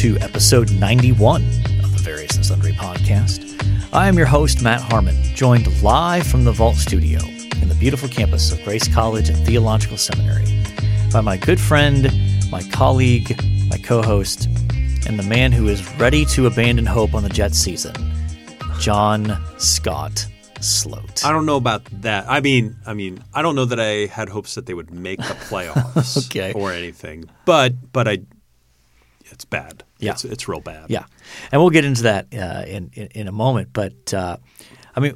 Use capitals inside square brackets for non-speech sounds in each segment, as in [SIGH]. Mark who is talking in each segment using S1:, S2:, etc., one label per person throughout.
S1: to episode 91 of the Various and Sundry podcast. I am your host, Matt Harmon, joined live from the Vault Studio in the beautiful campus of Grace College and Theological Seminary by my good friend, my colleague, my co host, and the man who is ready to abandon hope on the Jets season, John Scott Sloat.
S2: I don't know about that. I mean, I mean, I don't know that I had hopes that they would make the playoffs [LAUGHS]
S1: Okay.
S2: or anything. But but I it's bad.
S1: Yeah.
S2: It's it's real bad.
S1: Yeah, and we'll get into that uh, in, in in a moment. But uh, I mean,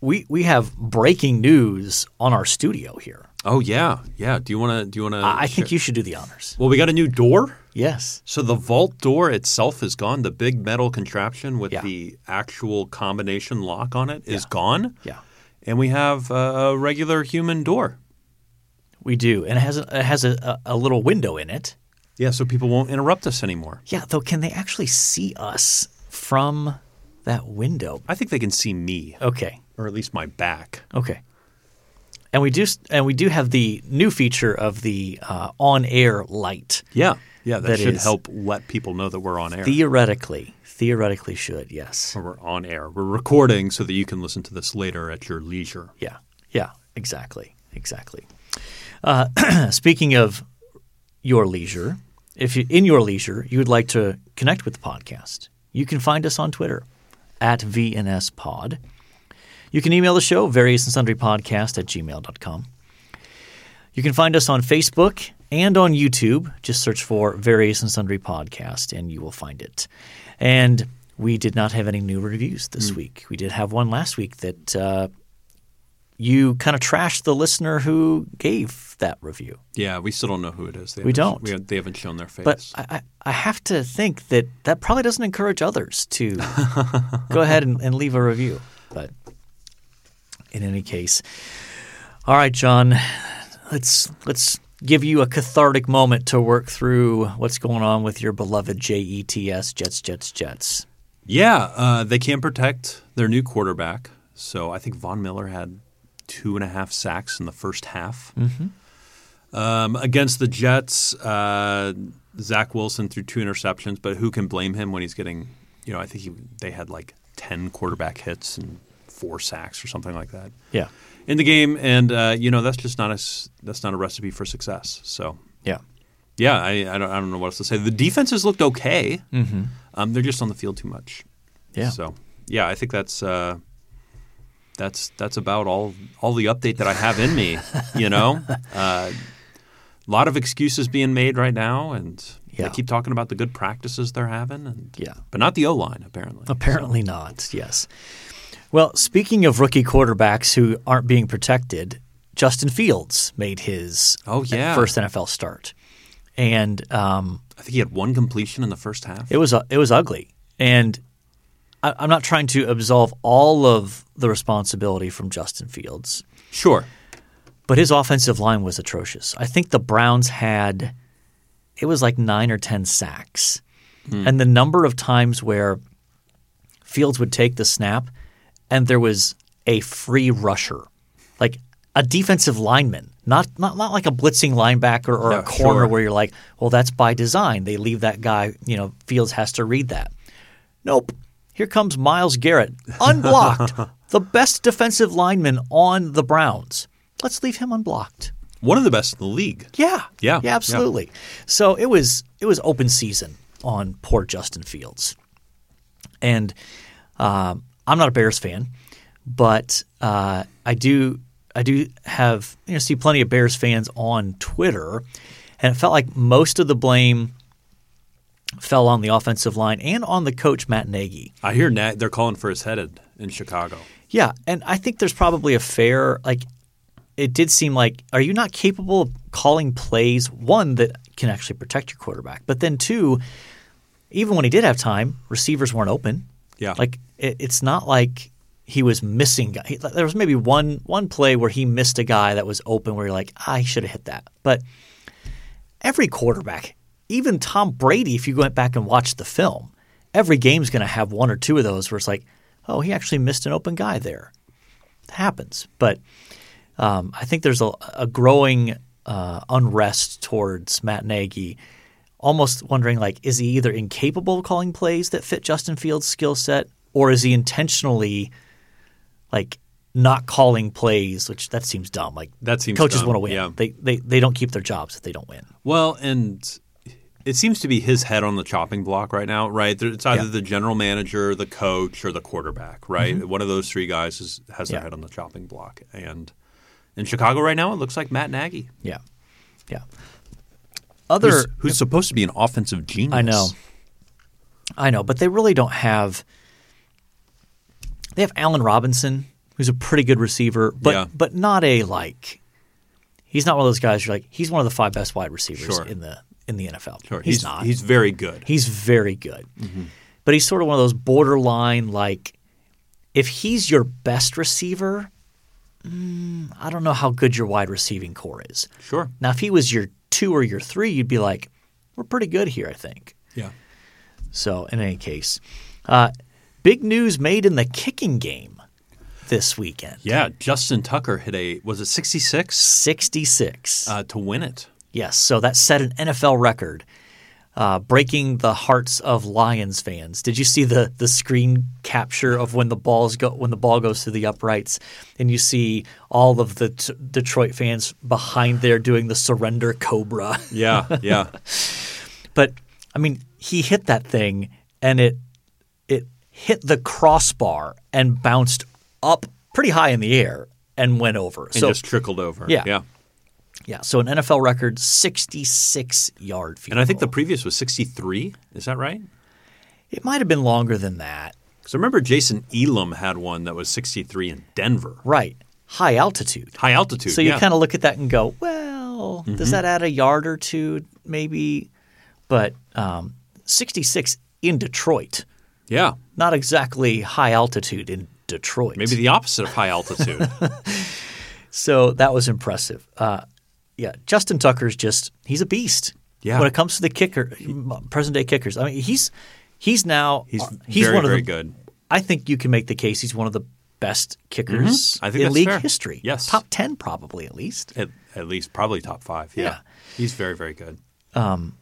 S1: we we have breaking news on our studio here.
S2: Oh yeah. Yeah. Do you want to do you want to
S1: I I think you should do the honors.
S2: Well, we got a new door.
S1: Yes.
S2: So the vault door itself is gone. The big metal contraption with
S1: Yeah.
S2: the actual combination lock on it is
S1: Yeah.
S2: gone.
S1: Yeah,
S2: And we have a a regular human door.
S1: we do, and it has a, it has a, a, a little window in it.
S2: Yeah, so people won't interrupt us anymore.
S1: Yeah, though, can they actually see us from that window?
S2: I think they can see me,
S1: Okay,
S2: or at least my back.
S1: okay. And we do, and we do have the new feature of the uh, on-air light.
S2: Yeah. Yeah, that,
S1: That
S2: should help let people know that we're on air.
S1: Theoretically, theoretically should yes.
S2: or we're on air. We're recording so that you can listen to this later at your leisure.
S1: Yeah, yeah, exactly, exactly. Uh, [CLEARS THROAT] speaking of your leisure, if you in your leisure you would like to connect with the podcast, you can find us on Twitter at VNSPod. You can email the show, various and sundry podcast at gmail.com. You can find us on Facebook and on YouTube. Just search for Various and Sundry Podcast and you will find it. And we did not have any new reviews this week. We did have one last week that uh, you kind of trashed the listener who gave that review.
S2: Yeah, we still don't know who it is. They
S1: We don't.
S2: We, they haven't shown their face.
S1: But I, I, have to think that that probably doesn't encourage others to [LAUGHS] go ahead and, and leave a review. But in any case, all right, John, let's let's give you a cathartic moment to work through what's going on with your beloved JETS Jets Jets Jets.
S2: yeah, uh, they can't protect their new quarterback. So I think Von Miller had two and a half sacks in the first half.
S1: Mm-hmm.
S2: Um, against the Jets, uh, Zach Wilson threw two interceptions, but who can blame him when he's getting, you know, I think he, they had like 10 quarterback hits and four sacks or something like that.
S1: Yeah,
S2: in the game, and uh, you know that's just not a that's not a recipe for success. So
S1: yeah,
S2: yeah, I, I don't I don't know what else to say. The defenses looked okay. Mm-hmm. Um, they're just on the field too much.
S1: yeah.
S2: So yeah, I think that's uh, that's that's about all all the update that I have in me. you know, a [LAUGHS] lot of excuses being made right now, and
S1: Yeah.
S2: they keep talking about the good practices they're having, and
S1: Yeah.
S2: but not the O line apparently.
S1: Apparently not, yes. Well, speaking of rookie quarterbacks who aren't being protected, Justin Fields made his
S2: Oh, yeah.
S1: first NFL start. And um,
S2: I think he had one completion in the first half.
S1: it was it was ugly. And I'm not trying to absolve all of the responsibility from Justin Fields,
S2: sure.
S1: but his offensive line was atrocious. I think the Browns had it was like nine or ten sacks, hmm. and the number of times where Fields would take the snap, and there was a free rusher, like a defensive lineman, not not, not like a blitzing linebacker or
S2: No,
S1: a corner
S2: sure.
S1: where you're like, well, that's by design. They leave that guy. You know, Fields has to read that. Nope. Here comes Myles Garrett, unblocked, [LAUGHS] the best defensive lineman on the Browns. Let's leave him unblocked.
S2: One of the best in the league.
S1: Yeah,
S2: Yeah,
S1: yeah, absolutely. So it was it was open season on poor Justin Fields, and um, I'm not a Bears fan, but uh, I do I do have you know see plenty of Bears fans on Twitter, and it felt like most of the blame fell on the offensive line and on the coach Matt Nagy.
S2: I hear Na- they're calling for his head in- Chicago.
S1: Yeah, and I think there's probably a fair like. It did seem like, are you not capable of calling plays one that can actually protect your quarterback, but then two, even when he did have time, receivers weren't open.
S2: Yeah.
S1: like it, it's not like he was missing. he- There was maybe one one play where he missed a guy that was open, where you're like, ah, he should have hit that. But every quarterback, even Tom Brady, if you went back and watched the film, every game's going to have one or two of those where it's like, oh, he actually missed an open guy there. It happens, but um, I think there's a, a growing uh, unrest towards Matt Nagy almost wondering like, is he either incapable of calling plays that fit Justin Fields' skill set, or is he intentionally like not calling plays? Which that seems dumb. Like
S2: That seems
S1: coaches
S2: dumb,
S1: want to win.
S2: yeah.
S1: They, they they don't keep their jobs if they don't win.
S2: Well, and it seems to be his head on the chopping block right now, right? It's either
S1: Yeah.
S2: the general manager, the coach, or the quarterback, right? One of those three guys is, has their
S1: Mm-hmm. Yeah.
S2: head on the chopping block. And in Chicago right now, it looks like Matt Nagy,
S1: Yeah, yeah. Other
S2: who's, who's supposed to be an offensive genius.
S1: I know. I know, but they really don't have. They have Allen Robinson, who's a pretty good receiver, but
S2: Yeah.
S1: but not a like. He's not one of those guys. You're like he's one of the five best wide receivers
S2: Sure.
S1: in the in the NFL.
S2: Sure,
S1: he's,
S2: he's,
S1: not.
S2: He's very good.
S1: He's very good, but he's sort of one of those borderline like. If he's your best receiver, mm, I don't know how good your wide receiving corps is.
S2: sure.
S1: Now, if he was your two or your three, you'd be like, we're pretty good here, I think.
S2: Yeah.
S1: So, in any case, uh, big news made in the kicking game this weekend.
S2: Yeah. Justin Tucker hit a was it sixty six
S1: 66.
S2: uh, to win it.
S1: Yes. So that set an NFL record, uh, breaking the hearts of Lions fans. Did you see the the screen capture of when the balls go when the ball goes through the uprights, and you see all of the t- Detroit fans behind there doing the surrender cobra? [LAUGHS]
S2: Yeah. Yeah.
S1: But I mean, he hit that thing and it it hit the crossbar and bounced up pretty high in the air and went over.
S2: and
S1: so
S2: just trickled over.
S1: Yeah.
S2: Yeah.
S1: Yeah, so an NFL record 66 yard field.
S2: And I think the previous was sixty three. Is that right?
S1: it might have been longer than that.
S2: Because I remember Jason Elam had one that was sixty three in Denver,
S1: Right. High altitude.
S2: high altitude.
S1: So you
S2: yeah.
S1: kind of look at that and go, well, does that add a yard or two maybe? But um, 66 in Detroit.
S2: yeah.
S1: Not exactly high altitude in Detroit.
S2: Maybe the opposite of high altitude. [LAUGHS]
S1: So that was impressive. Uh, yeah, Justin Tucker's just he's a beast.
S2: Yeah.
S1: When it comes to the kicker, present day kickers, I mean he's he's now
S2: He's,
S1: uh, he's
S2: very,
S1: one of
S2: very
S1: the.
S2: good.
S1: I think you can make the case he's one of the best kickers
S2: Mhm. I think
S1: in league
S2: fair.
S1: history.
S2: Yes.
S1: top ten probably at least.
S2: At, at least probably top five. Yeah.
S1: Yeah.
S2: He's very, very good.
S1: And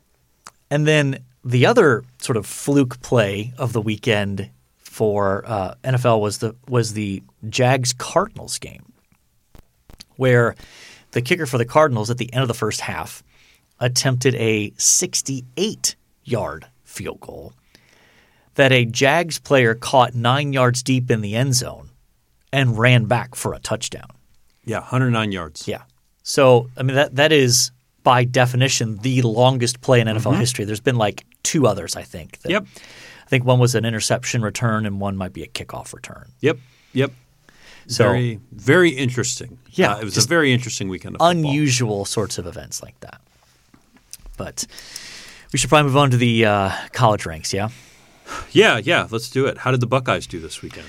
S1: then the other sort of fluke play of the weekend for uh, NFL was the was the Jags Cardinals game, where the kicker for the Cardinals at the end of the first half attempted a 68 yard field goal that a Jags player caught nine yards deep in the end zone and ran back for a touchdown.
S2: Yeah, 109 yards.
S1: Yeah. So I mean that that is by definition the longest play in NFL mm-hmm. history. There's been like two others, I think. that-
S2: Yep.
S1: I think one was an interception return and one might be a kickoff return.
S2: Yep. Yep.
S1: So
S2: very, very interesting.
S1: Yeah,
S2: Uh, it was a very interesting weekend of football.
S1: unusual sorts of events like that. But we should probably move on to the uh, college ranks. Yeah.
S2: Yeah, yeah. Let's do it. How did the Buckeyes do this weekend?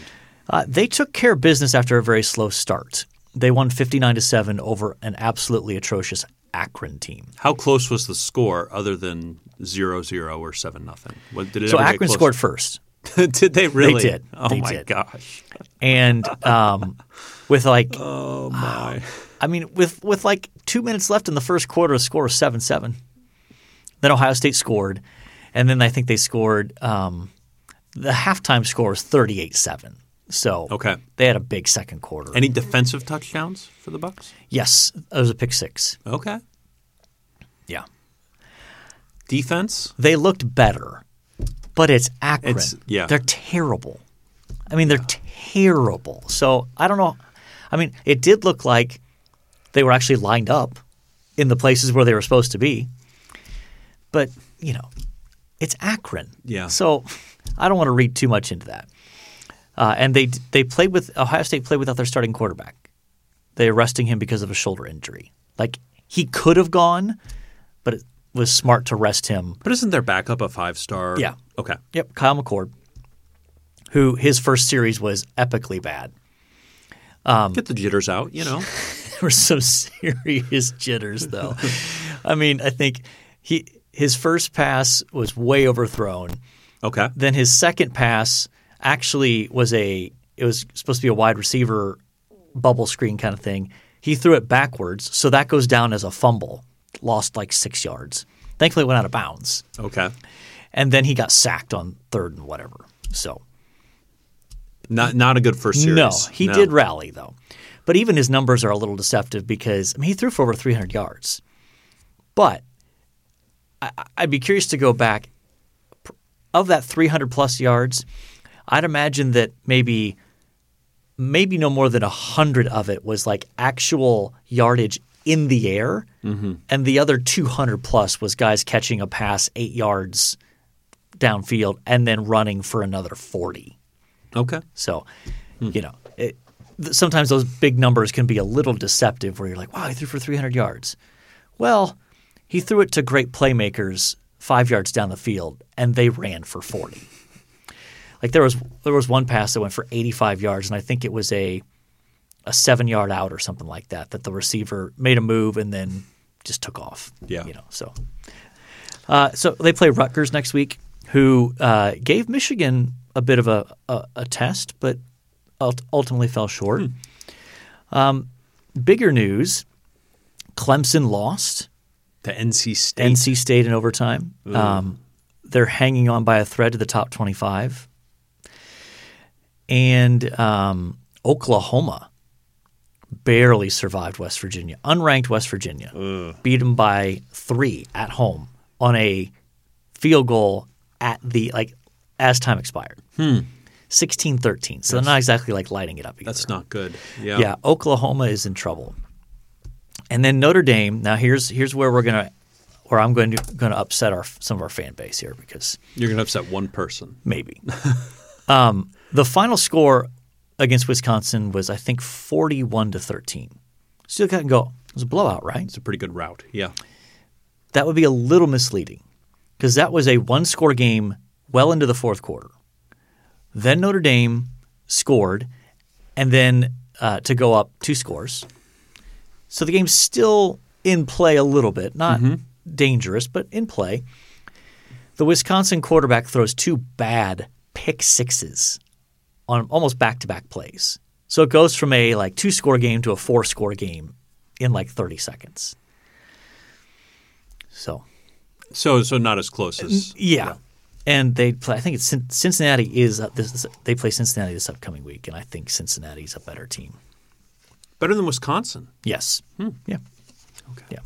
S1: Uh, they took care of business after a very slow start. They won 59 to 7 over an absolutely atrocious Akron team.
S2: How close was the score other than 0-0 or 7 nothing? Did it
S1: So Akron scored first. [LAUGHS]
S2: did they really?
S1: did.
S2: Oh
S1: They
S2: my
S1: did.
S2: gosh.
S1: And um, with like [LAUGHS]
S2: Oh my. [SIGHS]
S1: I mean, with with like two minutes left in the first quarter, the score was seven seven. Then Ohio State scored, and then I think they scored. Um, the halftime score was thirty eight seven. So
S2: Okay.
S1: they had a big second quarter.
S2: Any defensive touchdowns for the Bucks?
S1: yes, it was a pick six.
S2: Okay.
S1: Yeah,
S2: Defense?
S1: they looked better, but it's Akron.
S2: It's- yeah.
S1: they're terrible. I mean, they're terrible. So I don't know. I mean, it did look like they were actually lined up in the places where they were supposed to be, but you know, it's Akron.
S2: Yeah.
S1: So I don't want to read too much into that. Uh, and they they played with Ohio State played without their starting quarterback. They arresting him because of a shoulder injury. Like he could have gone, but it was smart to rest him
S2: But isn't their backup a five star?
S1: Yeah.
S2: Okay.
S1: Yep, Kyle McCord, who his first series was epically bad.
S2: Um, Get the jitters out, you know. [LAUGHS]
S1: There were some serious jitters, though. [LAUGHS] I mean, I think he his first pass was way overthrown.
S2: Okay.
S1: Then his second pass actually was a it was supposed to be a wide receiver bubble screen kind of thing. He threw it backwards, so that goes down as a fumble, lost like six yards. Thankfully, it went out of bounds.
S2: Okay.
S1: And then he got sacked on third and whatever. So
S2: Not not a good first series.
S1: no, he did rally though. But even his numbers are a little deceptive because I mean he threw for over 300 yards. But I, I'd be curious to go back of that 300 plus yards. I'd imagine that maybe maybe no more than a 100 of it was like actual yardage in the air mm-hmm. and the other 200 plus was guys catching a pass 8 yards downfield and then running for another 40.
S2: Okay.
S1: So, you know, it, th- sometimes those big numbers can be a little deceptive where you're like, wow, he threw for 300 yards. Well, he threw it to great playmakers five yards down the field, and they ran for 40. Like there was there was one pass that went for 85 yards, and I think it was a a seven yard out or something like that. That the receiver made a move and then just took off.
S2: Yeah.
S1: you know. So, uh, so they play Rutgers next week, who uh, gave Michigan a bit of a, a, a test, but ultimately fell short. Um, bigger news: Clemson lost.
S2: The NC State.
S1: NC State in overtime. Um, they're hanging on by a thread to the top 25. And um, Oklahoma barely survived West Virginia, unranked West Virginia, beat them by three at home on a field goal at the like as time expired. 16-13. So they're not exactly like lighting it up either.
S2: That's not good. Yeah.
S1: Yeah, Oklahoma is in trouble. And then Notre Dame. Now here's here's where we're gonna, where I'm going to going to upset our some of our fan base here because
S2: You're going to upset one person.
S1: maybe [LAUGHS] um, the final score against Wisconsin was I think 41 to 13. Still can go. It was a blowout, right?
S2: It's a pretty good route. Yeah.
S1: That would be a little misleading because that was a one score game well into the fourth quarter. Then Notre Dame scored, and then uh, to go up two scores. So the game's still in play a little bit, not dangerous, but in play. The Wisconsin quarterback throws two bad pick sixes on almost back to back plays. So it goes from a like two score game to a four score game in like 30 seconds. So
S2: So so not as close as
S1: yeah. And they play. I think it's Cincinnati is uh, this, they play Cincinnati this upcoming week, and I think Cincinnati's a better team.
S2: better than Wisconsin.
S1: Yes. Yeah.
S2: Okay.
S1: Yeah.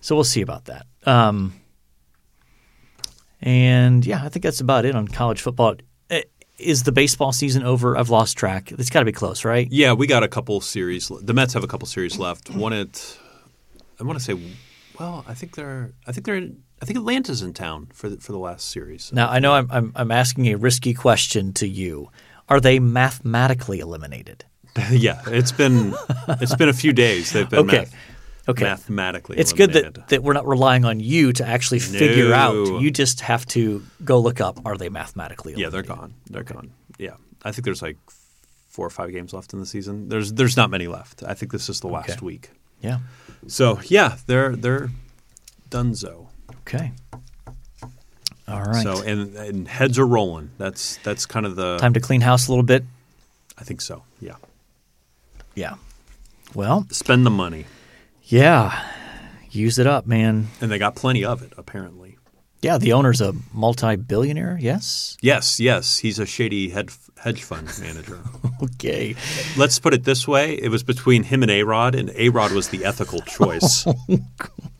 S1: So we'll see about that. Um, and yeah, I think that's about it on college football. Eh, Is the baseball season over? I've lost track. It's got to be close, right?
S2: Yeah, we got a couple series. The Mets have a couple series left. One at I want to say well, I think they're I think they're I think Atlanta's in town for the, for the last series.
S1: Now I know I'm, I'm I'm asking a risky question to you. Are they mathematically eliminated? [LAUGHS]
S2: yeah, it's been it's been a few days. They've been
S1: Okay.
S2: math-
S1: Okay.
S2: mathematically. Eliminated.
S1: It's good that, that we're not relying on you to actually figure out. You just have to go look up are they mathematically
S2: Yeah, they're gone. They're gone. Yeah, I think there's like four or five games left in the season. There's there's not many left. I think this is the last
S1: Okay.
S2: week.
S1: Yeah.
S2: So yeah, they're they're donezo.
S1: Okay. All right.
S2: So and, and heads are rolling. That's that's kind of the.
S1: Time to clean house a little bit.
S2: I think so. Yeah.
S1: Yeah. Well,
S2: Spend the money,
S1: yeah. Use it up, man.
S2: and they got plenty of it apparently.
S1: Yeah, the owner's a multi-billionaire. Yes.
S2: Yes, yes, he's a shady head, hedge fund manager. [LAUGHS]
S1: Okay.
S2: Let's put it this way: it was between him and A Rod, and A Rod was the ethical choice. [LAUGHS]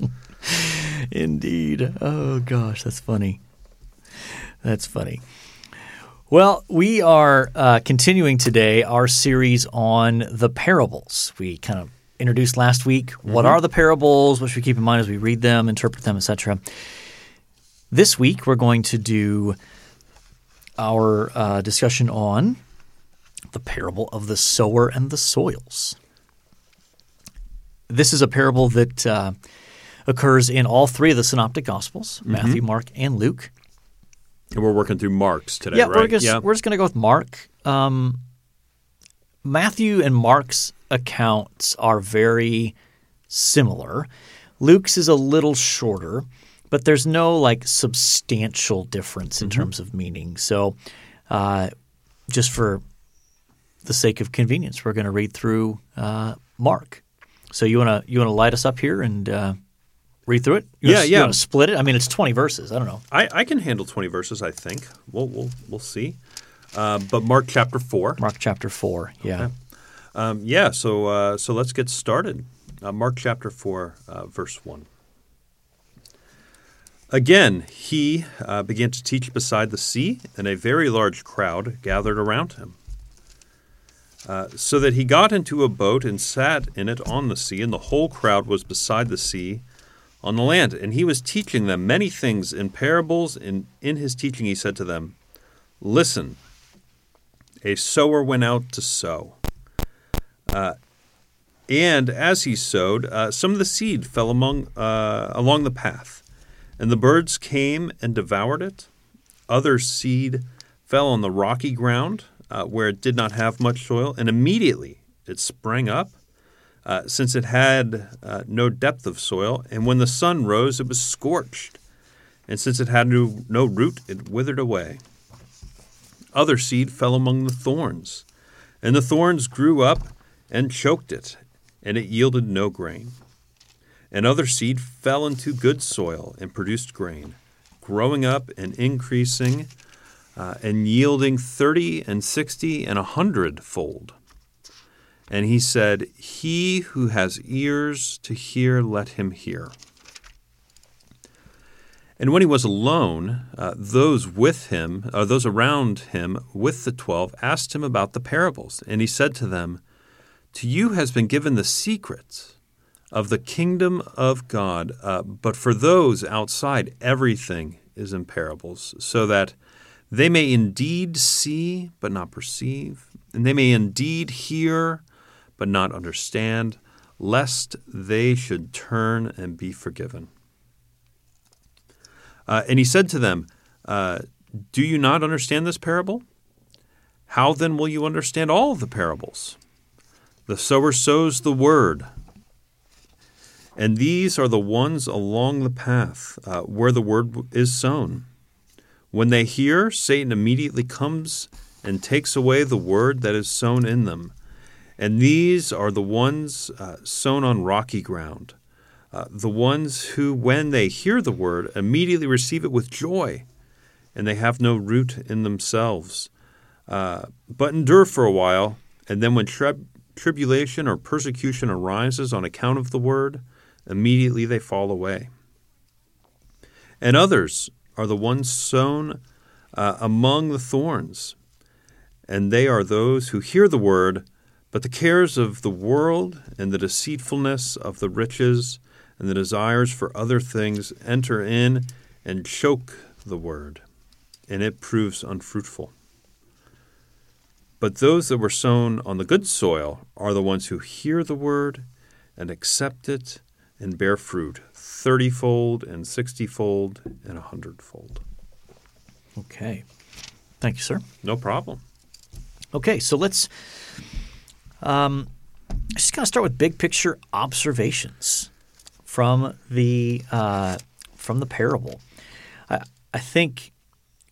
S1: Oh, Indeed. Oh gosh, that's funny. That's funny. Well, we are uh, continuing today our series on the parables. We kind of introduced last week what are the parables, what should we keep in mind as we read them, interpret them, etc. This week we're going to do our uh, discussion on the parable of the sower and the soils. This is a parable that uh, occurs in all three of the synoptic gospels Matthew, Mark, and Luke.
S2: and we're working through Marks today,
S1: Yeah,
S2: right?
S1: we're just, we're just going to go with Mark. Um, Matthew and Mark's accounts are very similar. Luke's is a little shorter, but there's no like substantial difference
S2: Mm-hmm.
S1: in terms of meaning. So, uh, just for the sake of convenience, we're going to read through uh, Mark. So you want to you want to light us up here and uh, read through it? You
S2: Yeah,
S1: wanna,
S2: yeah.
S1: You want to split it? I mean, it's 20 verses. I don't know.
S2: I, I can handle 20 verses, I think. We'll, we'll, we'll see. Uh, but Mark chapter 4.
S1: Mark chapter 4. Yeah.
S2: Um, yeah, so, uh, so let's get started. Uh, Mark chapter 4, uh, verse 1. Again, he uh, began to teach beside the sea, and a very large crowd gathered around him. Uh, so that he got into a boat and sat in it on the sea, and the whole crowd was beside the sea on the land. And he was teaching them many things in parables. And in his teaching, he said to them, Listen, a sower went out to sow. Uh, and as he sowed, uh, some of the seed fell among uh, along the path, and the birds came and devoured it. Other seed fell on the rocky ground, uh, where it did not have much soil, and immediately it sprang up, uh, since it had uh, no depth of soil. And when the sun rose, it was scorched, and since it had no, no root, it withered away. Other seed fell among the thorns, and the thorns grew up and choked it, and it yielded no grain. And other seed fell into good soil and produced grain, growing up and increasing, uh, and yielding thirty and sixty and a hundred fold. And he said, He who has ears to hear, let him hear. And when he was alone, uh, those with him, or those around him with the twelve, asked him about the parables. And he said to them, To you has been given the secret of the kingdom of God, uh, but for those outside, everything is in parables, so that they may indeed see, but not perceive, and they may indeed hear, but not understand, lest they should turn and be forgiven. Uh, and he said to them, uh, Do you not understand this parable? How then will you understand all the parables? The sower sows the word. And these are the ones along the path uh, where the word is sown. When they hear, Satan immediately comes and takes away the word that is sown in them. And these are the ones uh, sown on rocky ground, uh, the ones who, when they hear the word, immediately receive it with joy, and they have no root in themselves, uh, but endure for a while. And then, when trib- tribulation or persecution arises on account of the word, immediately they fall away. And others are the ones sown uh, among the thorns, and they are those who hear the word, but the cares of the world and the deceitfulness of the riches and the desires for other things enter in and choke the word, and it proves unfruitful. But those that were sown on the good soil are the ones who hear the word and accept it and bear fruit thirtyfold and sixtyfold and a hundredfold.
S1: Okay. Thank you, sir.
S2: No problem.
S1: Okay, so let's um, just going to start with big picture observations from the uh, from the parable. I, I think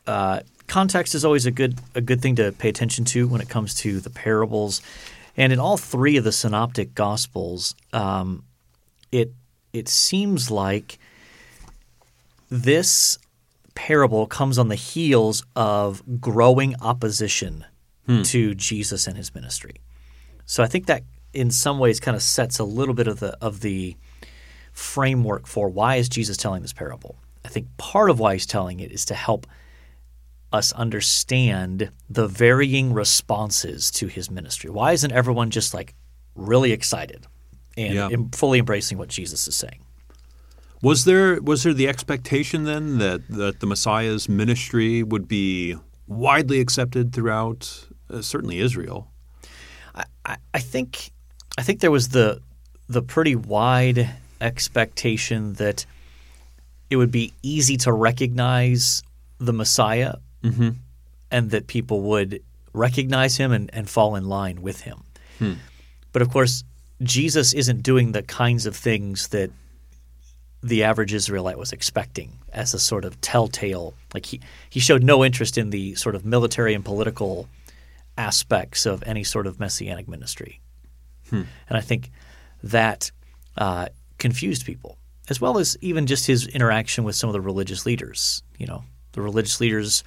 S1: uh, context is always a good a good thing to pay attention to when it comes to the parables, and in all three of the synoptic gospels, um, it it seems like this parable comes on the heels of growing opposition to Jesus and his ministry. So I think that in some ways kind of sets a little bit of the of the framework for why is Jesus telling this parable. I think part of why he's telling it is to help us understand the varying responses to his ministry. Why isn't everyone just like really excited and
S2: Yeah.
S1: fully embracing what Jesus is saying?
S2: Was there was there the expectation then that, that the Messiah's ministry would be widely accepted throughout uh, certainly Israel?
S1: I, I think I think there was the the pretty wide expectation that it would be easy to recognize the Messiah mm-hmm. and that people would recognize him and, and fall in line with him. Hmm. But of course, Jesus isn't doing the kinds of things that the average Israelite was expecting as a sort of telltale. Like he, he showed no interest in the sort of military and political aspects of any sort of messianic ministry. And I think that uh, confused people. as well as even just his interaction with some of the religious leaders. You know, the religious leaders,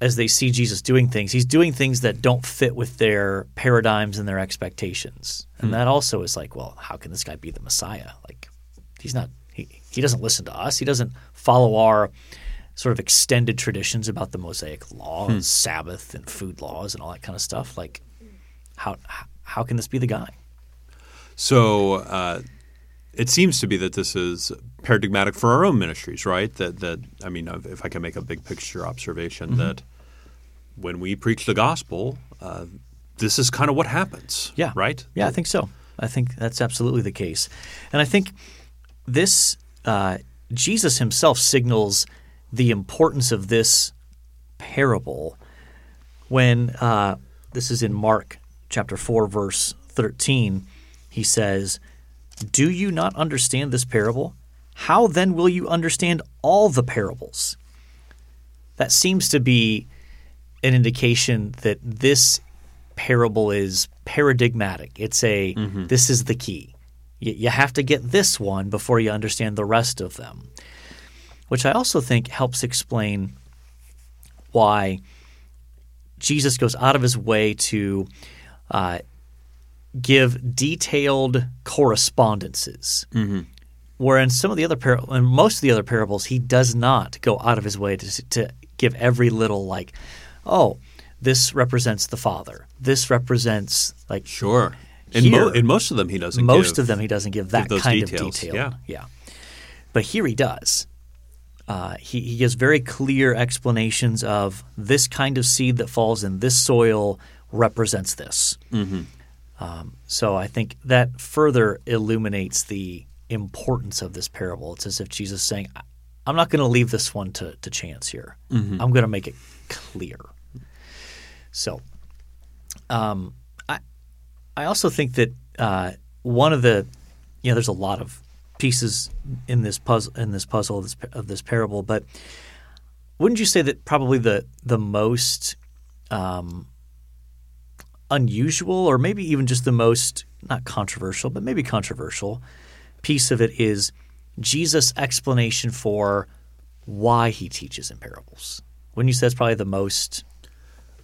S1: as they see Jesus doing things, he's doing things that don't fit with their paradigms and their expectations. And that also is like, well, how can this guy be the Messiah? Like, he's not, he, he doesn't listen to us. He doesn't follow our sort of extended traditions about the Mosaic law and Sabbath and food laws and all that kind of stuff. Like, how, how can this be the guy?
S2: So uh, it seems to be that this is paradigmatic for our own ministries, right? That that I mean, if I can make a big picture observation,
S1: Mm-hmm.
S2: that when we preach the gospel, uh, this is kind of what happens.
S1: Yeah.
S2: Right.
S1: Yeah, I think so. I think that's absolutely the case. And I think this, uh, Jesus himself signals the importance of this parable when uh, this is in Mark chapter 4, verse 13. He says, Do you not understand this parable? How then will you understand all the parables? That seems to be an indication that this parable is paradigmatic. It's a this is the key. You, you have to get this one before you understand the rest of them, which I also think helps explain why Jesus goes out of his way to uh, give detailed correspondences. Where in some of the other par- in most of the other parables, he does not go out of his way to, to give every little like, oh, this represents the Father. This represents like
S2: Sure. In, mo- in most of them, he doesn't.
S1: most
S2: give-
S1: of them he doesn't give that
S2: those
S1: kind
S2: details,
S1: of detail.
S2: yeah.
S1: yeah. But here he does. Uh, he, he gives very clear explanations of this kind of seed that falls in this soil represents this.
S2: Mm-hmm.
S1: Um, so I think that further illuminates the importance of this parable. It's as if Jesus is saying, "I- I'm not going to leave this one to, to chance here.
S2: Mm-hmm.
S1: I'm going to make it clear. So um, I, I also think that uh, one of the, you know, there's a lot of pieces in this puzzle in this puzzle of this, of this parable, but wouldn't you say that probably the the most um, unusual, or maybe even just the most not controversial, but maybe controversial piece of it is Jesus' explanation for why he teaches in parables. Wouldn't you say that's probably the most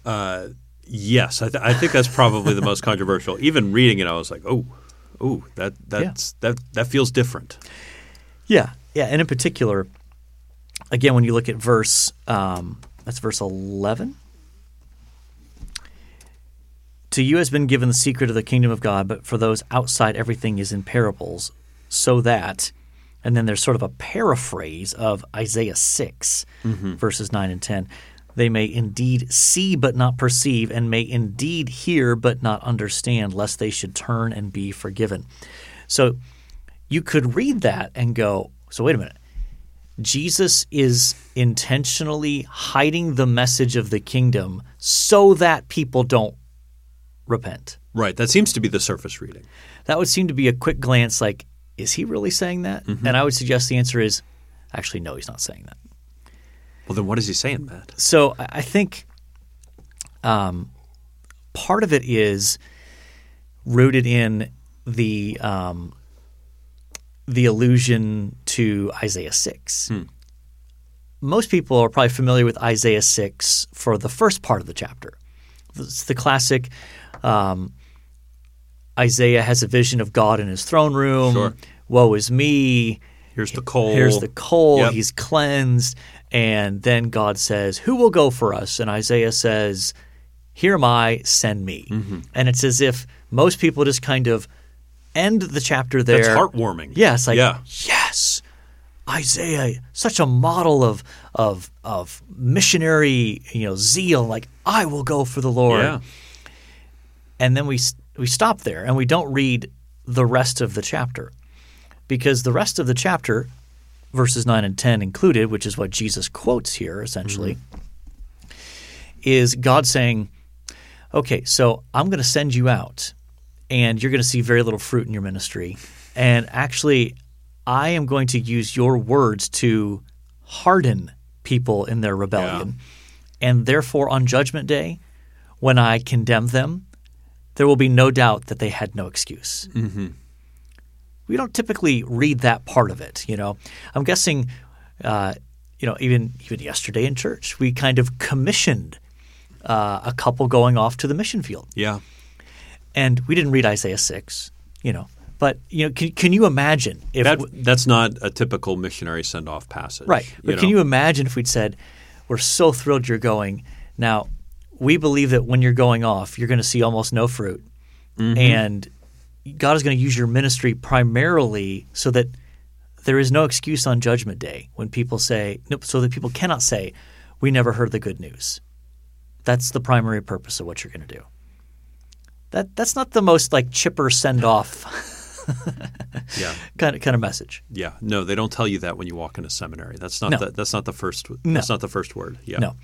S2: Uh, yes, I, th- I think that's probably the most controversial. Even reading it, I was like, oh, oh, that that's that that feels different.
S1: Yeah, yeah, and in particular, again, when you look at verse, um, that's verse eleven. To you has been given the secret of the kingdom of God, but for those outside, everything is in parables, so that, and then there's sort of a paraphrase of Isaiah 6, verses 9 and 10. They may indeed see but not perceive, and may indeed hear but not understand, lest they should turn and be forgiven. So you could read that and go, so wait a minute. Jesus is intentionally hiding the message of the kingdom so that people don't repent.
S2: Right. That seems to be the surface reading.
S1: That would seem to be a quick glance like, is he really saying that? Mm-hmm. And I would suggest the answer is actually, no, he's not saying that.
S2: Well, then what is he saying, Matt?
S1: So I think um, part of it is rooted in the um, the allusion to Isaiah six. Most people are probably familiar with Isaiah six for the first part of the chapter. It's the classic. Um, Isaiah has a vision of God in his throne room.
S2: Sure.
S1: Woe is me.
S2: Here's the coal.
S1: Here's the coal.
S2: Yep.
S1: He's cleansed. And then God says, Who will go for us? And Isaiah says, Here am I, send me.
S2: Mm-hmm.
S1: And it's as if most people just kind of end the chapter there.
S2: That's heartwarming.
S1: Yeah, like,
S2: yeah.
S1: yes, Isaiah, such a model of of of missionary, you know, zeal. Like I will go for the Lord.
S2: Yeah.
S1: And then we we stop there and we don't read the rest of the chapter because the rest of the chapter, verses nine and ten included, which is what Jesus quotes here essentially, is God saying, "Okay, so I'm going to send you out." and you're going to see very little fruit in your ministry. And actually, I am going to use your words to harden people in their rebellion. And therefore, on Judgment Day, when I condemn them, there will be no doubt that they had no excuse. Mm-hmm. We don't typically read that part of it. You know, I'm guessing, uh, you know, even even yesterday in church, we kind of commissioned uh, a couple going off to the mission field,
S2: Yeah.
S1: and we didn't read Isaiah six. You know, but you know, can can you imagine if
S2: That, that's not a typical missionary send off passage.
S1: Right. But can
S2: know?
S1: you imagine if we'd said, We're so thrilled you're going. Now, we believe that when you're going off, you're going to see almost no fruit.
S2: Mm-hmm.
S1: And God is going to use your ministry primarily so that there is no excuse on Judgment Day when people say, nope, so that people cannot say, We never heard the good news. That's the primary purpose of what you're going to do. That, that's not the most like chipper send off [LAUGHS]
S2: Yeah.
S1: kind of kind of message.
S2: Yeah. No, they don't tell you that when you walk into seminary. That's not
S1: No.
S2: the, that's not the first
S1: No.
S2: that's not the first word. Yeah.
S1: No.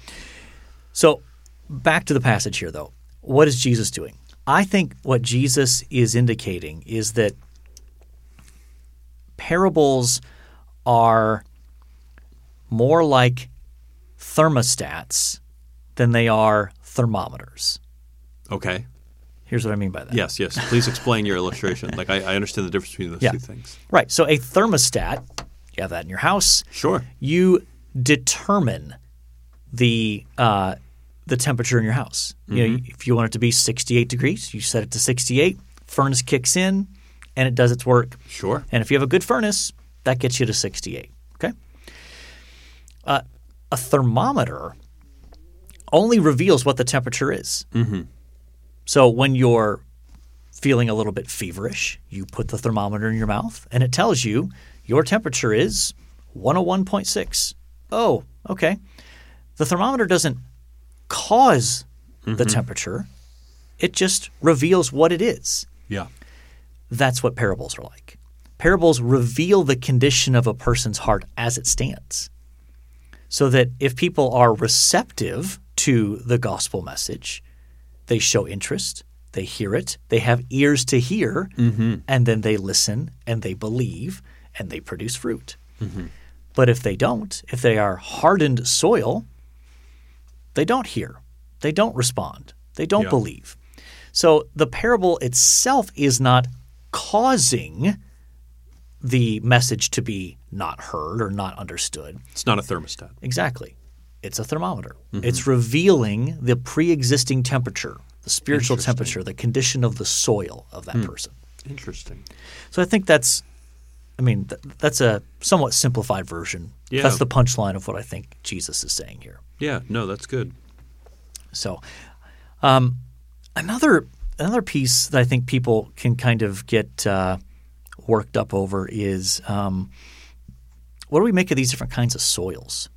S1: So back to the passage here, though. What is Jesus doing? I think what Jesus is indicating is that parables are more like thermostats than they are thermometers.
S2: Okay.
S1: Here's what I mean by that.
S2: Yes, yes. Please explain your illustration. [LAUGHS] Like I, I understand the difference between those
S1: Yeah.
S2: two things.
S1: Right. So a thermostat, you have that in your house.
S2: Sure.
S1: you determine the uh, the temperature in your house. You know, if you want it to be 68 degrees, you set it to 68. Furnace kicks in, and it does its work.
S2: Sure.
S1: And if you have a good furnace, that gets you to 68. Okay. Uh, a thermometer only reveals what the temperature is. Mm-hmm. So when you're feeling a little bit feverish, you put the thermometer in your mouth, and it tells you your temperature is 101.6. Oh, okay. The thermometer doesn't cause the mm-hmm. temperature; it just reveals what it is.
S2: Yeah.
S1: That's what parables are like. Parables reveal the condition of a person's heart as it stands. So that if people are receptive to the gospel message, they show interest, they hear it, they have ears to hear, mm-hmm. and then they listen and they believe and they produce fruit. Mm-hmm. But if they don't, if they are hardened soil, they don't hear, they don't respond, they don't
S2: Yeah.
S1: believe. So the parable itself is not causing the message to be not heard or not understood.
S2: It's not a thermostat.
S1: Exactly. It's a thermometer. Mm-hmm. It's revealing the pre existing temperature, the spiritual temperature, the condition of the soil of that hmm. person.
S2: Interesting.
S1: So I think that's, I mean, th- that's a somewhat simplified version.
S2: Yeah.
S1: That's the punchline of what I think Jesus is saying here.
S2: Yeah. No, that's good.
S1: So, um, another another piece that I think people can kind of get uh, worked up over is um, what do we make of these different kinds of soils?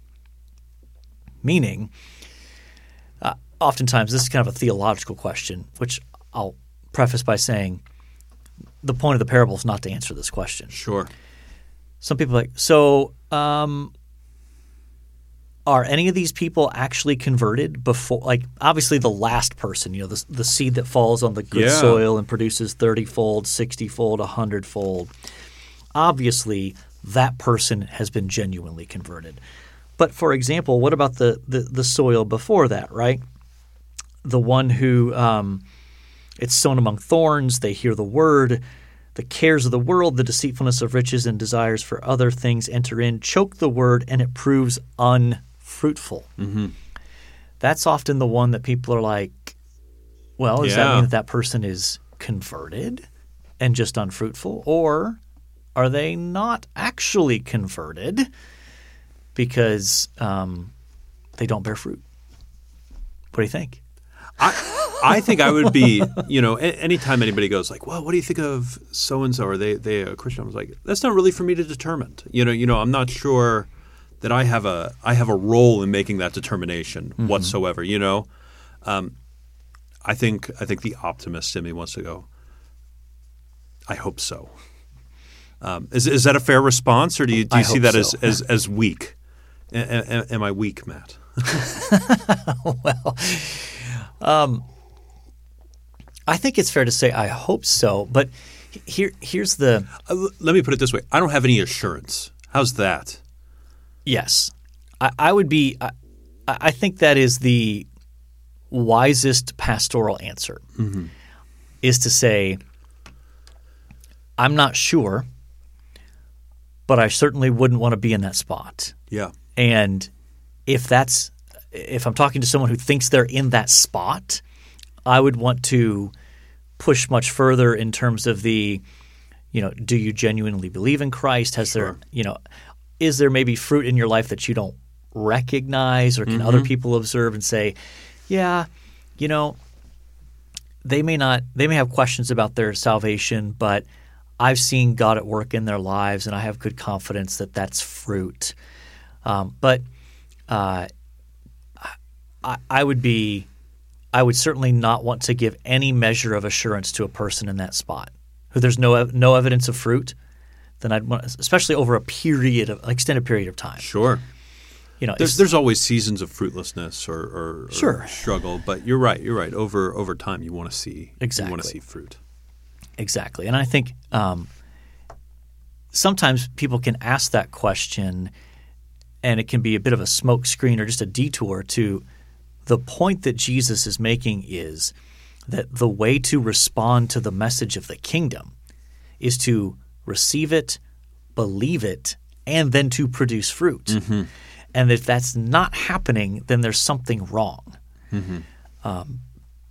S1: Meaning, uh, oftentimes this is kind of a theological question, which I'll preface by saying the point of the parable is not to answer this question
S2: Sure.
S1: some people are like so um, are any of these people actually converted before like obviously the last person you know the, the seed that falls on the good
S2: Yeah.
S1: soil and produces 30 fold 60 fold 100 fold obviously that person has been genuinely converted but for example what about the the, the soil before that right the one who um, it's sown among thorns. They hear the word. The cares of the world, the deceitfulness of riches, and desires for other things enter in, choke the word, and it proves unfruitful. Mm-hmm. That's often the one that people are like, well, does that mean that that person is converted and just unfruitful? Or are they not actually converted because um, they don't bear fruit? What do you think?
S2: I, I think I would be, you know, a- anytime anybody goes like, "Well, what do you think of so and so?" Are they they a Christian? I was like, that's not really for me to determine. You know, you know, I'm not sure that I have a I have a role in making that determination whatsoever. You know, um, I think I think the optimist in me wants to go. I hope so. Um, is is that a fair response, or do you do
S1: I
S2: you see that as,
S1: so.
S2: as as weak? A- a- am I weak, Matt? [LAUGHS]
S1: I think it's fair to say I hope so, but here here's the
S2: Uh, let me put it this way: I don't have any assurance. How's that?
S1: yes. I, I would be I, I think that is the wisest pastoral answer is to say I'm not sure but I certainly wouldn't want to be in that spot.
S2: Yeah.
S1: And if that's if I'm talking to someone who thinks they're in that spot, I would want to push much further in terms of the you know, do you genuinely believe in Christ? Has there, you know, is there maybe fruit in your life that you don't recognize or can other people observe and say, yeah, you know, they may not they may have questions about their salvation, but I've seen God at work in their lives, and I have good confidence that that's fruit. Um, but uh, I, I would be, I would certainly not want to give any measure of assurance to a person in that spot who there's no no evidence of fruit. Then I'd want, especially over a period of extended period of time.
S2: Sure.
S1: You know,
S2: There's, there's always seasons of fruitlessness or, or, or
S1: Sure.
S2: struggle, but you're right. You're right. Over over time, you want to see exactly. You want to see fruit.
S1: Exactly. And I think um, sometimes people can ask that question and it can be a bit of a smokescreen or just a detour to the point that Jesus is making is that the way to respond to the message of the kingdom is to receive it, believe it, and then to produce fruit. And if that's not happening, then there's something wrong. Um,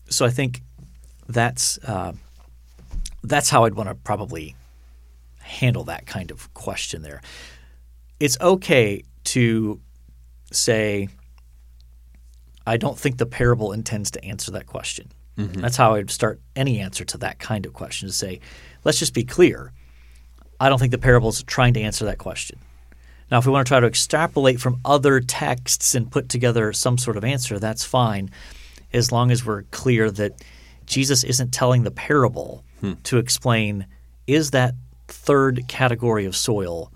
S1: so I think that's uh, that's how I'd want to probably handle that kind of question there. It's okay to say, I don't think the parable intends to answer that question. Mm-hmm. That's how I'd start any answer to that kind of question to say, let's just be clear. I don't think the parable is trying to answer that question. Now, if we want to try to extrapolate from other texts and put together some sort of answer, that's fine, as long as we're clear that Jesus isn't telling the parable hmm. to explain is that third category of soil,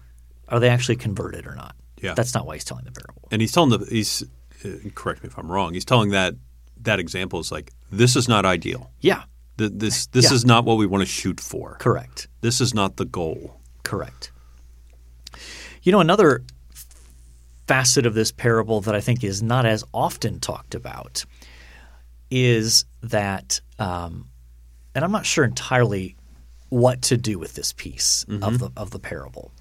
S1: are they actually converted or not?
S2: Yeah.
S1: That's not why he's telling the parable.
S2: And he's telling the he's correct me if I'm wrong. He's telling that that example is like this is not ideal.
S1: Yeah,
S2: Th- This this
S1: Yeah.
S2: is not what we want to shoot for.
S1: correct.
S2: This is not the goal.
S1: Correct. You know, another facet of this parable that I think is not as often talked about is that, um, and I'm not sure entirely what to do with this piece of the of the parable.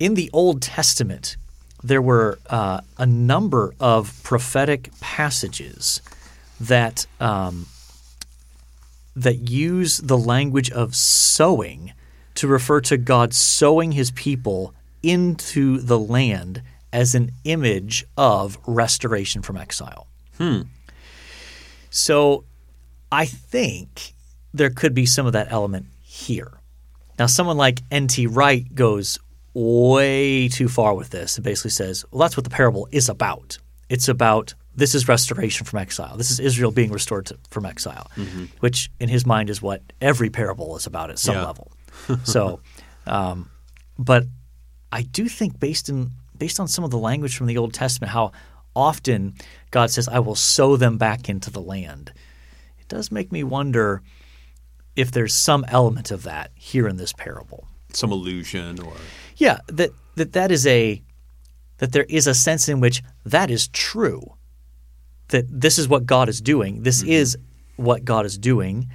S1: In the Old Testament, there were uh, a number of prophetic passages that um, that use the language of sowing to refer to God sowing his people into the land as an image of restoration from exile. So I think there could be some of that element here. Now, someone like N.T. Wright goes way too far with this and basically says, well, that's what the parable is about. It's about this is restoration from exile. This is Israel being restored to, from exile, which in his mind is what every parable is about at some
S2: Yeah.
S1: level. [LAUGHS] so, um, but I do think based in based on some of the language from the Old Testament, how often God says, "I will sow them back into the land." It does make me wonder if there's some element of that here in this parable.
S2: Some illusion or
S1: Yeah, that that that is a that there is a sense in which that is true. That this is what God is doing. This mm-hmm. is what God is doing,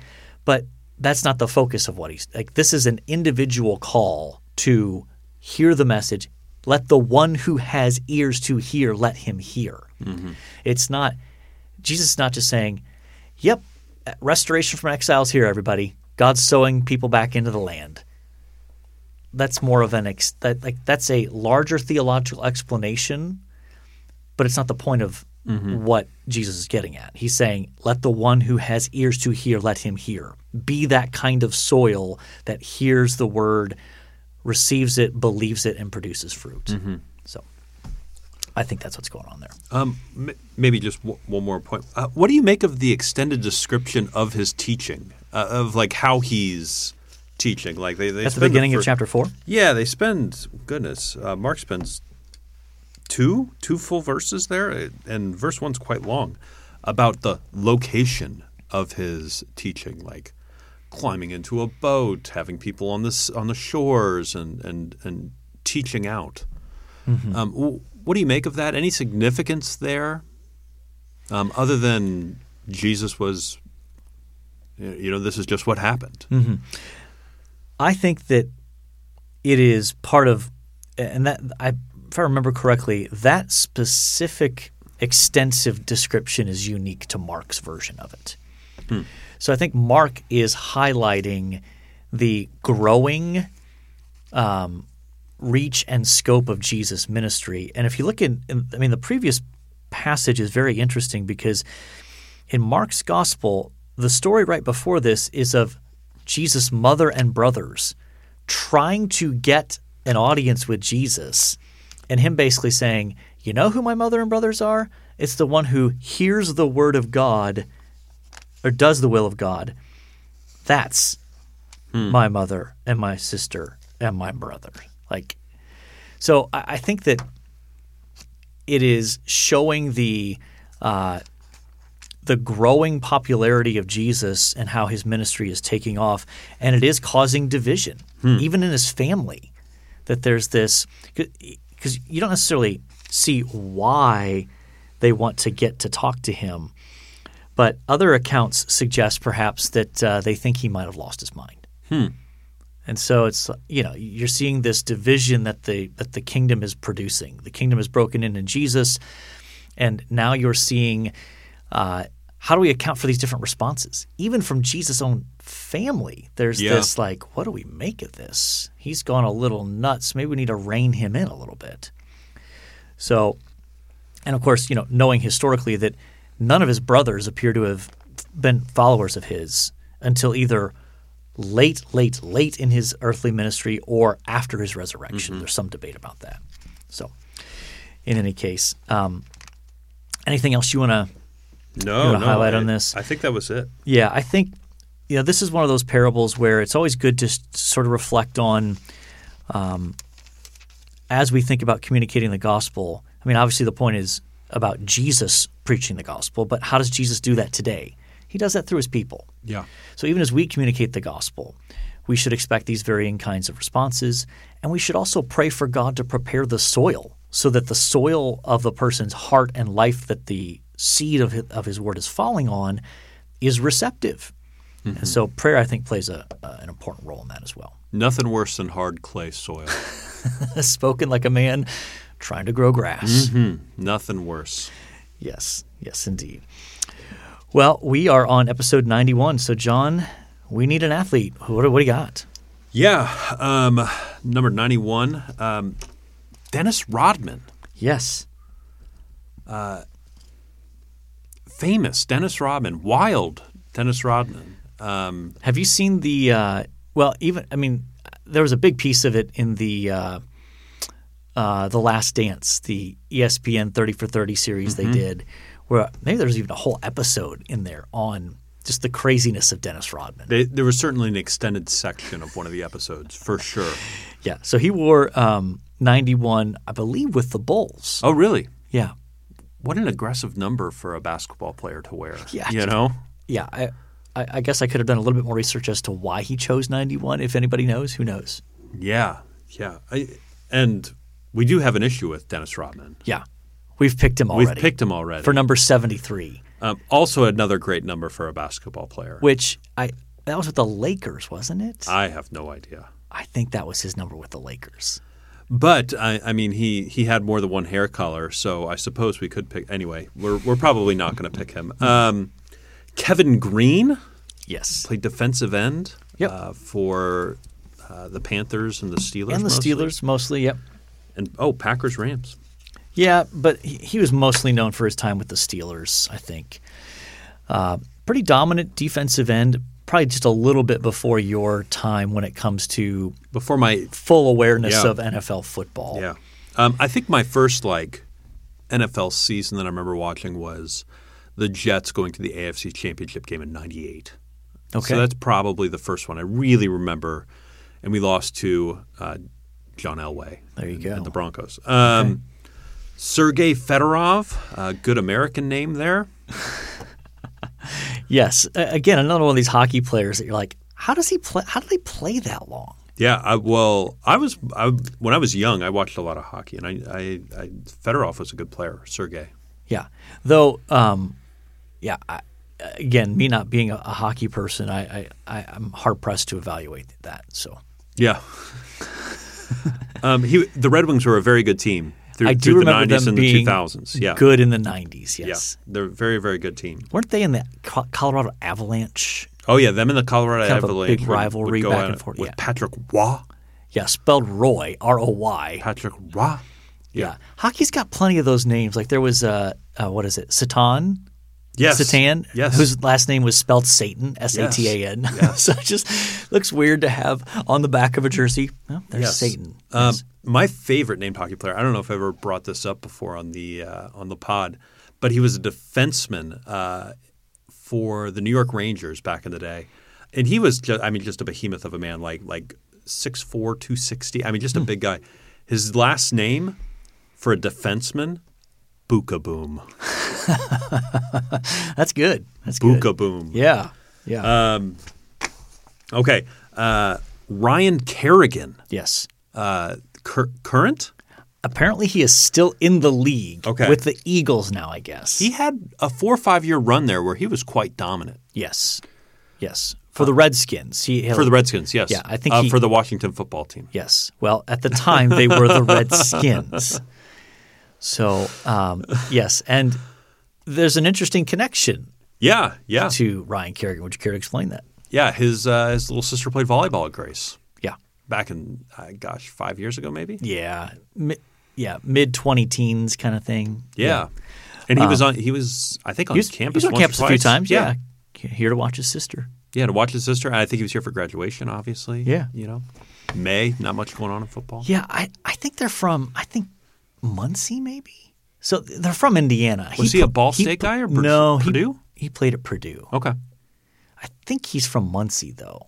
S1: but that's not the focus of what he's like. This is an individual call to hear the message. Let the one who has ears to hear let him hear. Mm-hmm. It's not Jesus is not just saying, "Yep, restoration from exile is here, everybody. God's sowing people back into the land." That's more of an ex- that like that's a larger theological explanation, but it's not the point of what Jesus is getting at. He's saying, "Let the one who has ears to hear let him hear. Be that kind of soil that hears the word, receives it, believes it, and produces fruit." So, I think that's what's going on there.
S2: Um, m- maybe just w- one more point. Uh, what do you make of the extended description of his teaching, uh, of like how he's teaching? Like they, they
S1: At the beginning of
S2: fir-
S1: chapter four.
S2: Yeah, they spend goodness. Uh, Mark spends two two full verses there, uh, and verse one's quite long about the location of his teaching, like climbing into a boat, having people on this on the shores, and and and teaching out. Um, what do you make of that? Any significance there, um, other than Jesus was, you know, this is just what happened.
S1: I think that it is part of, and that I, if I remember correctly, that specific extensive description is unique to Mark's version of it. So I think Mark is highlighting the growing um, reach and scope of Jesus' ministry. And if you look in, in, I mean, the previous passage is very interesting because in Mark's gospel, the story right before this is of Jesus' mother and brothers trying to get an audience with Jesus and him basically saying, You know who my mother and brothers are? It's the one who hears the word of God or does the will of God. That's my mother and my sister and my brother. Like, so I, I think that it is showing the uh, the growing popularity of Jesus and how his ministry is taking off, and it is causing division, even in his family. That there's this because you don't necessarily see why they want to get to talk to him, but other accounts suggest perhaps that uh, they think he might have lost his mind. And so it's you know you're seeing this division that the that the kingdom is producing. The kingdom is broken in in Jesus, and now you're seeing uh, how do we account for these different responses, even from Jesus' own family. There's
S2: Yeah.
S1: this like, what do we make of this? He's gone a little nuts. Maybe we need to rein him in a little bit. So, and of course, you know, knowing historically that none of his brothers appear to have been followers of his until either late, late, late in his earthly ministry or after his resurrection. There's some debate about that. So, in any case, um, anything else you want to?
S2: No,
S1: You wanna
S2: no,
S1: highlight
S2: I-
S1: on this?
S2: I think that was it.
S1: Yeah, I think you know this is one of those parables where it's always good to sort of reflect on um, as we think about communicating the gospel. I mean, obviously, the point is about Jesus preaching the gospel, but how does Jesus do that today? He does that through his people.
S2: Yeah.
S1: So even as we communicate the gospel, we should expect these varying kinds of responses, and we should also pray for God to prepare the soil so that the soil of the person's heart and life that the seed of his, of his word is falling on is receptive. And so prayer, I think, plays a, uh, an important role in that as well.
S2: Nothing worse than hard clay soil. [LAUGHS]
S1: Spoken like a man trying to grow grass.
S2: Nothing worse.
S1: Yes, yes, indeed. Well, we are on episode 91. So, John, we need an athlete. What, do- what do you got?
S2: Yeah. Um, number 91, um, Dennis Rodman.
S1: Yes.
S2: Famous Dennis Rodman. Wild Dennis Rodman. Um,
S1: Have you seen the? Uh, well, even I mean, there was a big piece of it in the uh, uh, the Last Dance, the ESPN Thirty for Thirty series they did, where maybe there's even a whole episode in there on just the craziness of Dennis Rodman.
S2: they, there was certainly an extended section of one of the episodes, for sure.
S1: yeah, so he wore um, ninety one, I believe, with the Bulls.
S2: Oh, really?
S1: Yeah,
S2: What an aggressive number for a basketball player to wear.
S1: Yeah.
S2: You know?
S1: yeah. I, I, I guess I could have done a little bit more research as to why he chose ninety one. If anybody knows, who knows?
S2: Yeah. Yeah. I, and we do have an issue with Dennis Rodman.
S1: Yeah, we've picked him already.
S2: We've picked him already.
S1: for number seventy three.
S2: um, also, another great number for a basketball player.
S1: which I that was with the Lakers, wasn't it?
S2: I have no idea.
S1: I think that was his number with the Lakers.
S2: But I, I mean, he he had more than one hair color, so I suppose we could pick. Anyway, we're we're probably not going to pick him. Um, Kevin Greene
S1: Yes,
S2: played defensive end
S1: Yep.
S2: uh, for uh, the Panthers and the Steelers,
S1: and the
S2: mostly.
S1: Steelers mostly. Yep.
S2: and oh, Packers Rams.
S1: Yeah, but he, he was mostly known for his time with the Steelers. I think. Uh, pretty dominant defensive end. Probably just a little bit before your time when it comes to
S2: Before my
S1: full awareness
S2: Yeah.
S1: of NFL football.
S2: Yeah. Um, I think my first like NFL season that I remember watching was the Jets going to the AFC Championship game in '98.
S1: Okay.
S2: So that's probably the first one I really remember, and we lost to uh, John Elway.
S1: There you
S2: and-
S1: go.
S2: and the Broncos. Um, Sergei Fedorov, a good American name there. [LAUGHS] [LAUGHS]
S1: Yes. Again, another one of these hockey players that you're like, how does he play? How do they play that long?
S2: Yeah, I, well, I was I, when I was young. I watched a lot of hockey, and I, I, I Fedorov was a good player. Sergei.
S1: Yeah. Though, um, yeah, I, again, me not being a, a hockey person, I, I, I, I'm hard pressed to evaluate that. So,
S2: Yeah. [LAUGHS] Um, he, the Red Wings were a very good team through,
S1: I do
S2: through the
S1: remember
S2: 90s
S1: them
S2: and
S1: being
S2: the 2000s. Yeah.
S1: good in the '90s.
S2: Yeah. They're a very, very good team.
S1: weren't they in the Colorado Avalanche?
S2: Oh, yeah. Them and the Colorado
S1: Kind
S2: Avalanche.
S1: big
S2: would- would
S1: rivalry back and forth,
S2: With
S1: yeah.
S2: Patrick Roy.
S1: Yeah, spelled Roy, R O Y.
S2: Patrick Roy.
S1: Yeah. hockey's got plenty of those names. Like there was uh, uh what is it, Satan?
S2: Yes.
S1: Satan,
S2: Yes.
S1: whose last name was spelled Satan, S A T A N.
S2: Yes. [LAUGHS]
S1: so it just looks weird to have on the back of a jersey. There's
S2: Yes.
S1: Satan.
S2: Um, my favorite named hockey player. I don't know if I ever brought this up before on the uh, on the pod, but he was a defenseman uh, for the New York Rangers back in the day, and he was just, I mean just a behemoth of a man, like like 6'4", 260. I mean
S1: Hmm.
S2: just a big guy. His last name for a defenseman, Beukeboom. [LAUGHS]
S1: That's good. That's good.
S2: Beukeboom.
S1: Yeah. Yeah.
S2: Okay, uh, Ryan Kerrigan,
S1: yes.
S2: uh, cur- current.
S1: Apparently, he is still in the league
S2: Okay.
S1: with the Eagles now. I guess.
S2: He had a four or five year run there where he was quite dominant.
S1: yes. Yes. For the Redskins, he
S2: For the Redskins, yes.
S1: Yeah, I think
S2: uh,
S1: he-
S2: for the Washington football team.
S1: Yes. Well, at the time they were the [LAUGHS] Redskins. So um, yes, and there's an interesting connection
S2: Yeah, yeah,
S1: to Ryan Kerrigan. Would you care to explain that?
S2: yeah. His uh, his little sister played volleyball at Grace
S1: Yeah.
S2: back in, uh, gosh, five years ago, maybe.
S1: Yeah. Mi- yeah. Mid twenty teens kind of thing.
S2: Yeah, and he was on. He was, I think, on
S1: He was,
S2: campus.
S1: he was on campus a few times.
S2: Yeah.
S1: Yeah. Here to watch his sister.
S2: yeah, to watch his sister. And I think he was here for graduation. Obviously.
S1: Yeah.
S2: you know, May. Not much going on in football.
S1: Yeah. I, I think they're from, I think Muncie maybe. So they're from Indiana.
S2: Was he a
S1: pl-
S2: Ball State guy or Pur-
S1: no? he-
S2: Purdue?
S1: He, played at Purdue.
S2: Okay.
S1: I think he's from Muncie though.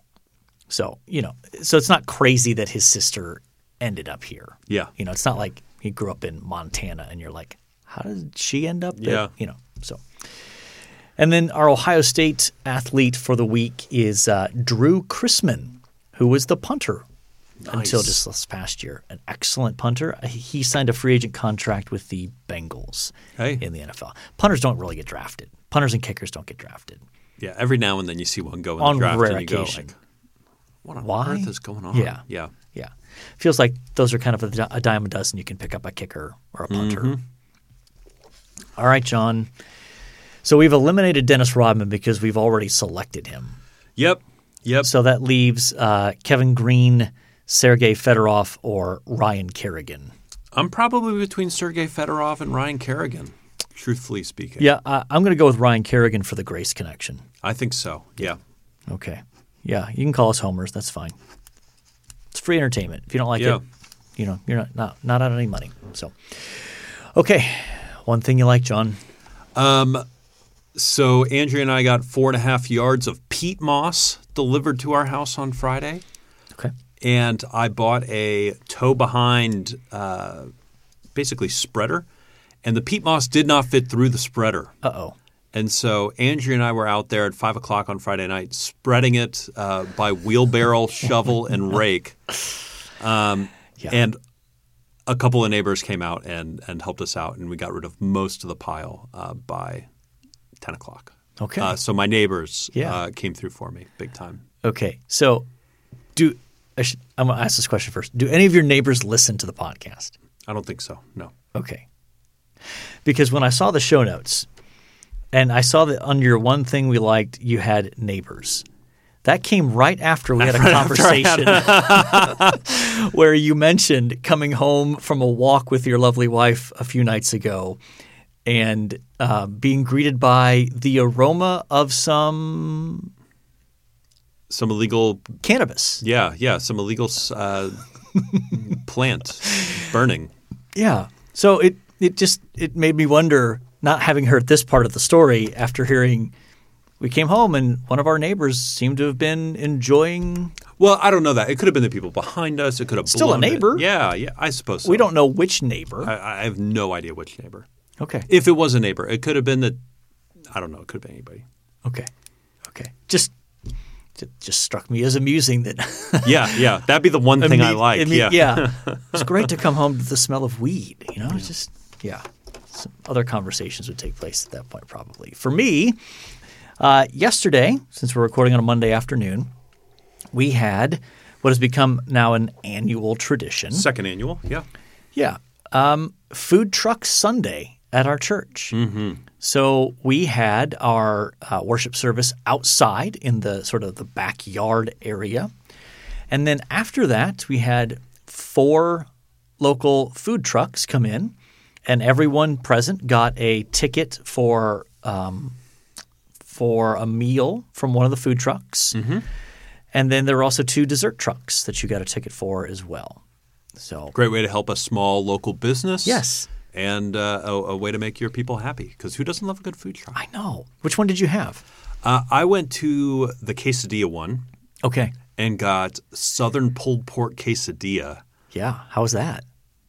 S1: So, you know, so it's not crazy that his sister ended up here.
S2: Yeah.
S1: You know, it's not like he grew up in Montana and you're like, how did she end up there?
S2: Yeah.
S1: You know, so. And then our Ohio State athlete for the week is uh, Drew Chrisman, who was the punter until just this past year. An excellent punter. He signed a free agent contract with the Bengals
S2: Hey.
S1: in the NFL. Punters don't really get drafted. Punters and kickers don't get drafted.
S2: Yeah. Every now and then you see one go in
S1: On
S2: the draft
S1: rare
S2: and you go like, "What on
S1: Why?
S2: earth is going on?"
S1: Yeah.
S2: Yeah.
S1: Yeah. Feels like those are kind of a, a dime a dozen. You can pick up a kicker or a punter.
S2: Mm-hmm.
S1: All right, John. So we've eliminated Dennis Rodman because we've already selected him.
S2: Yep. Yep.
S1: So that leaves uh, Kevin Greene, Sergei Fedorov, or Ryan Kerrigan.
S2: I'm probably between Sergei Fedorov and Ryan Kerrigan, truthfully speaking.
S1: Yeah, I, I'm going to go with Ryan Kerrigan for the Grace connection.
S2: I think so. Yeah.
S1: Okay. Yeah, you can call us homers. That's fine. It's free entertainment. If you don't like
S2: Yeah.
S1: it, you know, you're not, not not out any money. So, okay. One thing you like, John.
S2: Um, So Andrea and I got four and a half yards of peat moss delivered to our house on Friday. And I bought a tow behind, uh, basically spreader, and the peat moss did not fit through the spreader.
S1: Uh oh.
S2: And so Andrea and I were out there at five o'clock on Friday night, spreading it uh, by wheelbarrow, [LAUGHS] shovel, and rake. Um,
S1: Yeah.
S2: And a couple of neighbors came out and, and helped us out, and we got rid of most of the pile uh, by ten o'clock.
S1: Okay.
S2: Uh, so my neighbors
S1: Yeah.
S2: uh, came through for me big time.
S1: Okay. So, do I should, I'm going to ask this question first. Do any of your neighbors listen to the podcast?
S2: I don't think so. No.
S1: Okay. Because when I saw the show notes and I saw that under your one thing we liked, you had neighbors. That came right after we had a [LAUGHS] conversation [LAUGHS] where you mentioned coming home from a walk with your lovely wife a few nights ago and uh, being greeted by the aroma of some
S2: Some illegal,
S1: cannabis.
S2: yeah, yeah, some illegal uh, plant burning.
S1: Yeah. So it it just it made me wonder, not having heard this part of the story after hearing we came home and one of our neighbors seemed to have been enjoying
S2: Well, I don't know that. It could have been the people behind us. It could have
S1: Still a
S2: blown it.
S1: neighbor.
S2: Yeah, yeah. I suppose so.
S1: we don't know which neighbor.
S2: I, I have no idea which neighbor.
S1: okay.
S2: If it was a neighbor, it could have been that. I don't know. It could have been anybody.
S1: Okay. Okay. Just just struck me as amusing that
S2: Yeah, yeah. That'd be the one thing I
S1: Imme-
S2: like. yeah.
S1: yeah. [LAUGHS] It's great to come home to the smell of weed. You know, it's just yeah. Some other conversations would take place at that point, probably. For me, uh, yesterday, since we're recording on a Monday afternoon, we had what has become now an annual tradition.
S2: Second annual, yeah.
S1: Yeah. Um, food truck Sunday at our church. Mm-hmm. So we had our uh, worship service outside in the sort of the backyard area. And then after that, we had four local food trucks come in, and everyone present got a ticket for um, for a meal from one of the food trucks. Mm-hmm. And then there were also two dessert trucks that you got a ticket for as well. So
S2: Great way to help a small local business.
S1: Yes.
S2: And uh, a, a way to make your people happy because who doesn't love a good food truck?
S1: I know. Which one did you have?
S2: Uh, I went to the quesadilla one
S1: Okay.
S2: and got southern pulled pork quesadilla
S1: Yeah. How was that?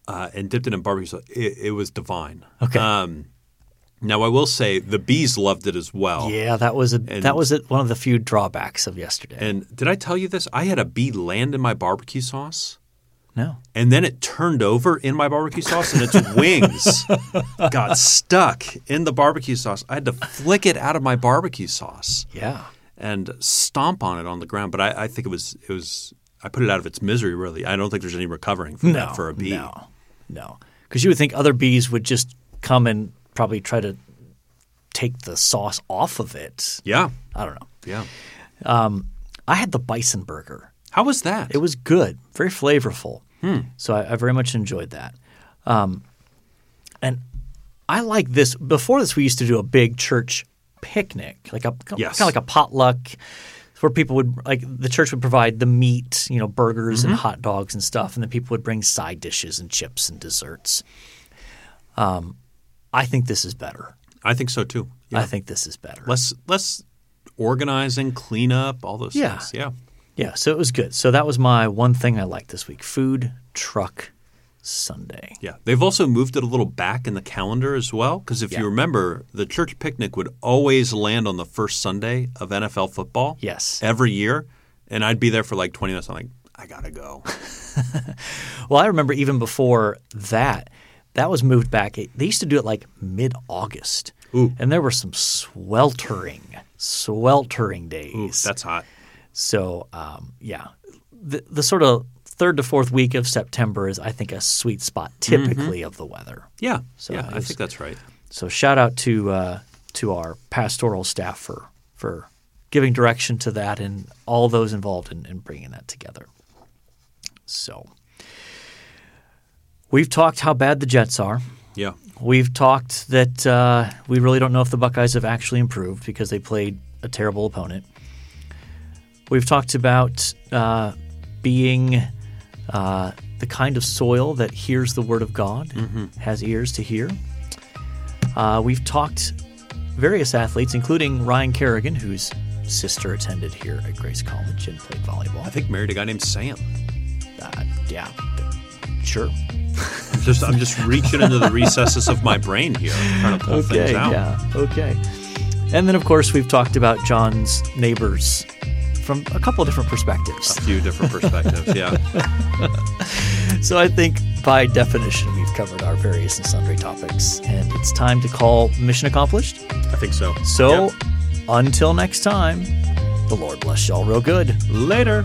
S2: uh, and dipped it in barbecue sauce. It, it was divine.
S1: Okay.
S2: Um, now I will say the bees loved it as well.
S1: Yeah, that was a that was a, one of the few drawbacks of yesterday.
S2: And did I tell you this? I had a bee land in my barbecue sauce.
S1: No.
S2: And then it turned over in my barbecue sauce, and its [LAUGHS] wings got stuck in the barbecue sauce. I had to flick it out of my barbecue sauce
S1: Yeah.
S2: and stomp on it on the ground. But I, I think it was it was I put it out of its misery. Really, I don't think there's any recovering from
S1: No.
S2: that for a bee.
S1: No. No. Because you would think other bees would just come and probably try to take the sauce off of it.
S2: Yeah,
S1: I don't know.
S2: yeah.
S1: Um, I had the bison burger.
S2: How was that?
S1: It was good, very flavorful.
S2: Hmm.
S1: So I, I very much enjoyed that. Um, and I like this. Before this, we used to do a big church picnic, like a
S2: Yes.
S1: kind of like a potluck, where people would like the church would provide the meat, you know, burgers
S2: Mm-hmm.
S1: and hot dogs and stuff, and then people would bring side dishes and chips and desserts. Um, I think this is better.
S2: I think so too. Yeah.
S1: I think this is better.
S2: less less organizing, cleanup, all those
S1: Yeah.
S2: things. Yeah.
S1: Yeah, so it was good. So that was my one thing I liked this week: food truck Sunday.
S2: Yeah, they've also moved it a little back in the calendar as well. Because if
S1: Yeah.
S2: you remember, the church picnic would always land on the first Sunday of NFL football.
S1: Yes.
S2: every year, and I'd be there for like twenty minutes. I'm like, I gotta go. [LAUGHS]
S1: Well, I remember even before that, that was moved back. They used to do it like mid August.
S2: Ooh.
S1: And there were some sweltering, sweltering days.
S2: Ooh, that's hot.
S1: So, um, yeah. The, the sort of third to fourth week of September is, I think, a sweet spot typically of the weather.
S2: Yeah,
S1: So
S2: yeah,
S1: it
S2: I think that's right.
S1: So, shout out to uh, to our pastoral staff for, for giving direction to that and all those involved in, in bringing that together. So, we've talked how bad the Jets are.
S2: Yeah,
S1: We've talked that uh, we really don't know if the Buckeyes have actually improved because they played a terrible opponent. We've talked about uh, being uh, the kind of soil that hears the word of God, has ears to hear. Uh, we've talked various athletes, including Ryan Kerrigan, whose sister attended here at Grace College and played volleyball.
S2: I think married a guy named Sam.
S1: Uh, yeah, sure.
S2: I'm just I'm just reaching into the recesses of my brain here, trying to pull things
S1: Okay,
S2: out.
S1: yeah, okay. And then, of course, we've talked about John's neighbors from a couple of different perspectives.
S2: A few different perspectives. Yeah, [LAUGHS]
S1: So I think by definition, we've covered our various and sundry topics, and it's time to call mission accomplished.
S2: I think so.
S1: So
S2: Yep.
S1: until next time, the Lord bless y'all real good.
S2: later.